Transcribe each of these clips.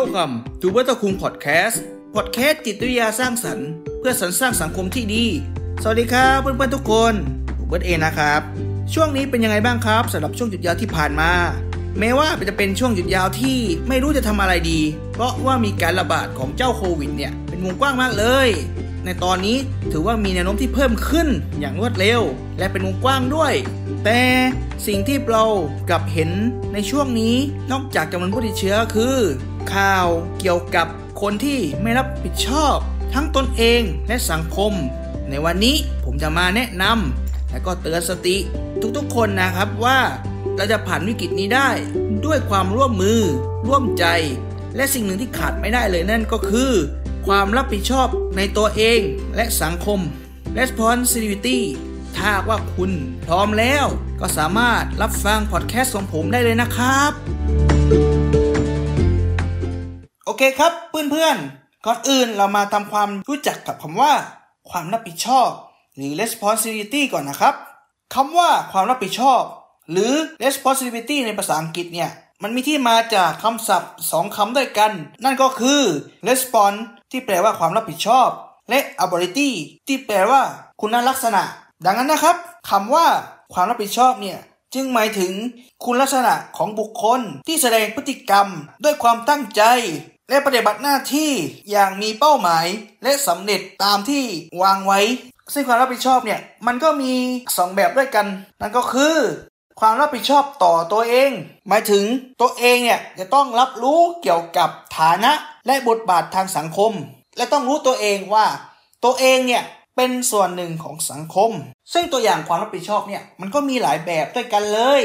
Welcome to วัตคุงพอดแคสต์พอดแคสต์จิตวิทยาสร้างสรรค์ เพื่อสรรสร้างสังคมที่ดี สวัสดีครับเพื่อนๆทุกคนผมเบิร์ตเอนะครับ ช่วงนี้เป็นยังไงบ้างครับสำหรับช่วงหยุดยาวที่ผ่านมา แม้ว่าจะเป็นช่วงหยุดยาวที่ไม่รู้จะทำอะไรดี เพราะว่ามีการระบาดของเจ้าโควิดเนี่ยเป็นวงกว้างมากเลย ในตอนนี้ถือว่ามีแนวโน้มที่เพิ่มขึ้นอย่างรวดเร็ว และเป็นวงกว้างด้วย แต่สิ่งที่เรากลับเห็นในช่วงนี้นอกจากจำนวนผู้ติดเชื้อคือ ข่าวเกี่ยวกับคนที่ไม่รับผิดชอบ ทั้งตนเองและสังคม ในวันนี้ผมจะมาแนะนำและก็เตือนสติทุกๆคนนะครับว่าเราจะผ่านวิกฤตนี้ได้ด้วยความร่วมมือ ร่วมใจ และสิ่งหนึ่งที่ขาดไม่ได้เลยนั่นก็คือ ความรับผิดชอบในตัวเองและสังคม responsibility ถ้าหาว่าคุณพร้อมแล้วก็สามารถรับฟังพอดแคสต์ของผมได้เลยนะครับ อเคครับเพื่อนๆ ก่อนอื่นเรามาทำความรู้จักกับคำว่า ความรับผิดชอบ หรือ responsibility ก่อนนะครับคำว่าความรับผิดชอบ หรือ responsibility ในภาษาอังกฤษเนี่ย มันมีที่มาจากคำศัพท์สองคำด้วยกัน นั่นก็คือ response ที่แปลว่าความรับผิดชอบ และ ability ที่แปลว่าคุณลักษณะ ดังนั้นนะครับคำว่าความรับผิดชอบเนี่ยจึงหมายถึงคุณลักษณะของบุคคลที่แสดงพฤติกรรม ด้วยความตั้งใจ และปฏิบัติหน้าที่อย่างมีเป้าหมายและสำเร็จตามที่วางไว้ ซึ่งความรับผิดชอบเนี่ยมันก็มี 2 แบบด้วยกัน นั่นก็คือ ความรับผิดชอบต่อตัวเอง หมายถึงตัวเองเนี่ยจะต้องรับรู้เกี่ยวกับฐานะและบทบาททางสังคม และต้องรู้ตัวเองว่า ตัวเองเนี่ยเป็นส่วนหนึ่งของสังคม ซึ่งตัวอย่างความรับผิดชอบเนี่ยมันก็มีหลายแบบด้วยกันเลย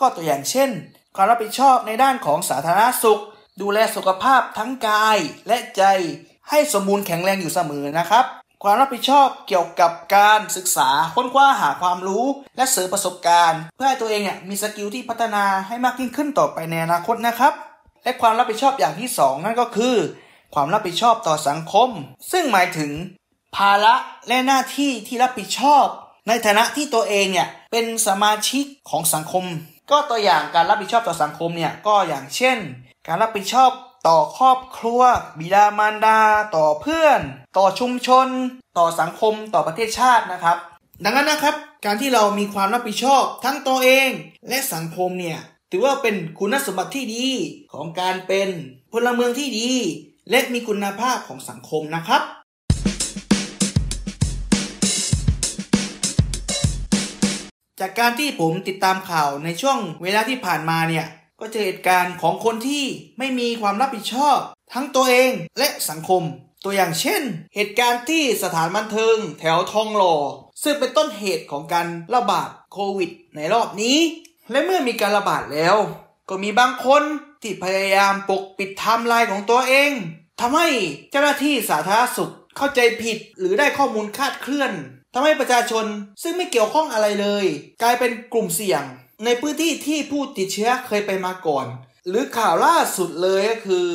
ก็ตัวอย่างเช่น ความรับผิดชอบในด้านของสาธารณสุข ดูแลสุขภาพทั้งกายและใจให้สมบูรณ์แข็งแรงอยู่เสมอนะครับ ความรับผิดชอบเกี่ยวกับการศึกษาค้นคว้าหาความรู้ และเสริมประสบการณ์ เพื่อให้ตัวเองเนี่ยมีสกิลที่พัฒนาให้มากยิ่งขึ้นต่อไปในอนาคตนะครับ และความรับผิดชอบอย่างที่ 2 นั่นก็คือ ความรับผิดชอบต่อสังคม ซึ่งหมายถึง ภาระและหน้าที่ที่รับผิดชอบ ในฐานะที่ตัวเองเนี่ยเป็นสมาชิกของสังคม ก็ตัวอย่างการรับผิดชอบต่อสังคมเนี่ยก็อย่างเช่น การรับผิดชอบต่อครอบครัว บิดามารดา ต่อเพื่อน ต่อชุมชน ต่อสังคมต่อประเทศชาตินะครับ ดังนั้นนะครับ การที่เรามีความรับผิดชอบทั้งตัวเอง และสังคมเนี่ยถือว่าเป็นคุณสมบัติที่ดีของการเป็นพลเมืองที่ดี และมีคุณภาพของสังคมนะครับจากการที่ผมติดตามข่าวในช่วงเวลาที่ผ่านมาเนี่ย ก็เจอเหตุการณ์ของคนที่ไม่มีความรับผิดชอบ ทั้งตัวเองและสังคม ตัวอย่างเช่น เหตุการณ์ที่สถานบันเทิงแถวทองหล่อซึ่งเป็นต้นเหตุของการระบาดโควิด ในรอบนี้ และเมื่อมีการระบาดแล้ว ก็มีบางคนที่พยายามปกปิดไทม์ไลน์ของตัวเองทำให้เจ้าหน้าที่สาธารณสุขเข้าใจผิดหรือได้ข้อมูลคาดเคลื่อน ทำให้ประชาชนซึ่งไม่เกี่ยวข้องอะไรเลย กลายเป็นกลุ่มเสี่ยง ในพื้นที่ที่ผู้ติดเชื้อเคยไปมาก่อน หรือข่าวล่าสุดเลยก็คือ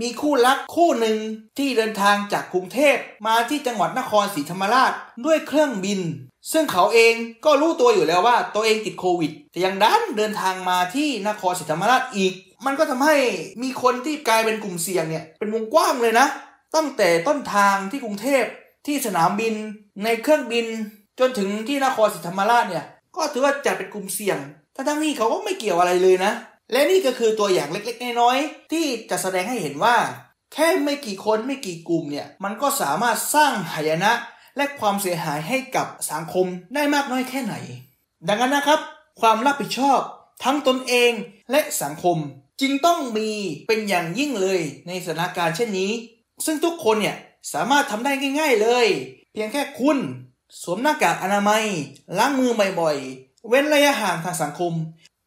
มีคู่รักคู่หนึ่งที่เดินทางจากกรุงเทพมาที่จังหวัดนครศรีธรรมราชด้วยเครื่องบิน ซึ่งเขาเองก็รู้ตัวอยู่แล้วว่าตัวเองติดโควิด แต่ยังดันเดินทางมาที่นครศรีธรรมราชอีก มันก็ทำให้มีคนที่กลายเป็นกลุ่มเสี่ยงเนี่ยเป็นวงกว้างเลยนะ ตั้งแต่ต้นทางที่กรุงเทพ ที่สนามบินในเครื่องบิน จนถึงที่นครศรีธรรมราชเนี่ย ก็ถือว่าจัดเป็นกลุ่มเสี่ยงทั้งทั้งที่เขาก็ไม่เกี่ยวอะไรเลยนะ และนี่ก็คือตัวอย่างเล็กๆ น้อยๆ ที่จะแสดงให้เห็นว่า แค่ไม่กี่คนไม่กี่กลุ่มเนี่ย มันก็สามารถสร้างหายนะ และความเสียหายให้กับสังคมได้มากน้อยแค่ไหน ดังนั้นนะครับ ความรับผิดชอบทั้งตนเองและสังคมจึงต้องมีเป็นอย่างยิ่งเลยในสถานการณ์เช่นนี้ ซึ่งทุกคนเนี่ย สามารถทำได้ง่าย ๆเลย เพียงแค่คุณ สวมหน้ากากอนามัย ล้างมือบ่อยๆ เว้นระยะห่างทางสังคม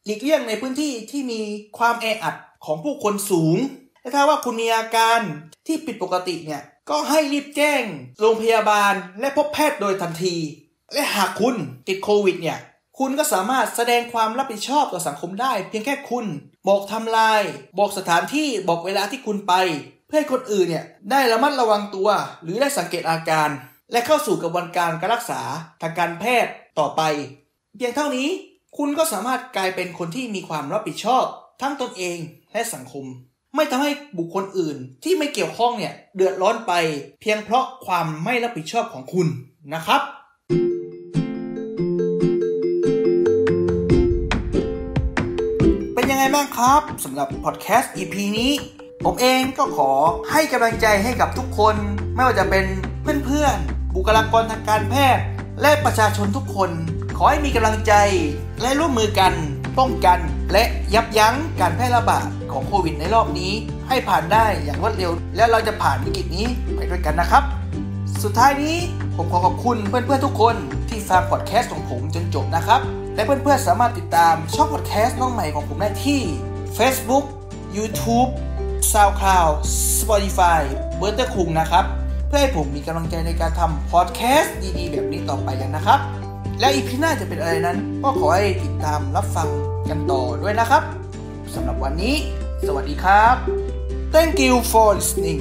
หลีกเลี่ยงในพื้นที่ที่มีความแออัดของผู้คนสูงและถ้าว่าคุณมีอาการที่ผิดปกติเนี่ย ก็ให้รีบแจ้ง โรงพยาบาลและพบแพทย์โดยทันที และหากคุณติดโควิดเนี่ย คุณก็สามารถแสดงความรับผิดชอบต่อสังคมได้ เพียงแค่คุณ บอกทำลาย บอกสถานที่บอกเวลาที่คุณไป เพื่อให้คนอื่นเนี่ยได้ระมัดระวังตัว หรือได้สังเกตอาการ และเข้าสู่กระบวนการการรักษาทางการแพทย์ต่อไป เพียงเท่านี้คุณก็สามารถกลายเป็นคนที่มีความรับผิดชอบ ทั้งตนเองและสังคม ไม่ทำให้บุคคลอื่นที่ไม่เกี่ยวข้องเนี่ยเดือดร้อนไป เพียงเพราะความไม่รับผิดชอบของคุณนะครับเป็นยังไงบ้างครับสำหรับพอดแคสต์ EP นี้ ผมเองก็ขอให้กำลังใจให้กับทุกคน ไม่ว่าจะเป็นเพื่อนๆ บุคลากรทางการแพทย์ และประชาชนทุกคน ขอให้มีกำลังใจและร่วมมือกัน ป้องกัน และยับยั้งการแพร่ระบาดของโควิดในรอบนี้ ให้ผ่านได้อย่างรวดเร็ว และเราจะผ่านวิกฤตนี้ไปด้วยกันนะครับ สุดท้ายนี้ผมขอขอบคุณเพื่อนๆทุกคนที่ฟังพอดแคสต์ของผมจนจบนะครับ และเพื่อนๆสามารถติดตามช่องพอดแคสต์น้องใหม่ของผมได้ที่ Facebook YouTube SoundCloud Spotify เบอร์เตอร์คุงนะครับ เพื่อให้ผมมีกำลังใจในการทำพอดแคสต์ดีๆ แบบนี้ต่อไปกันนะครับ และอีพีหน้าจะเป็นอะไรนั้น ก็ขอให้ติดตามรับฟังกันต่อด้วยนะครับสำหรับวันนี้ สวัสดีครับ Thank you for listening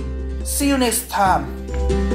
See you next time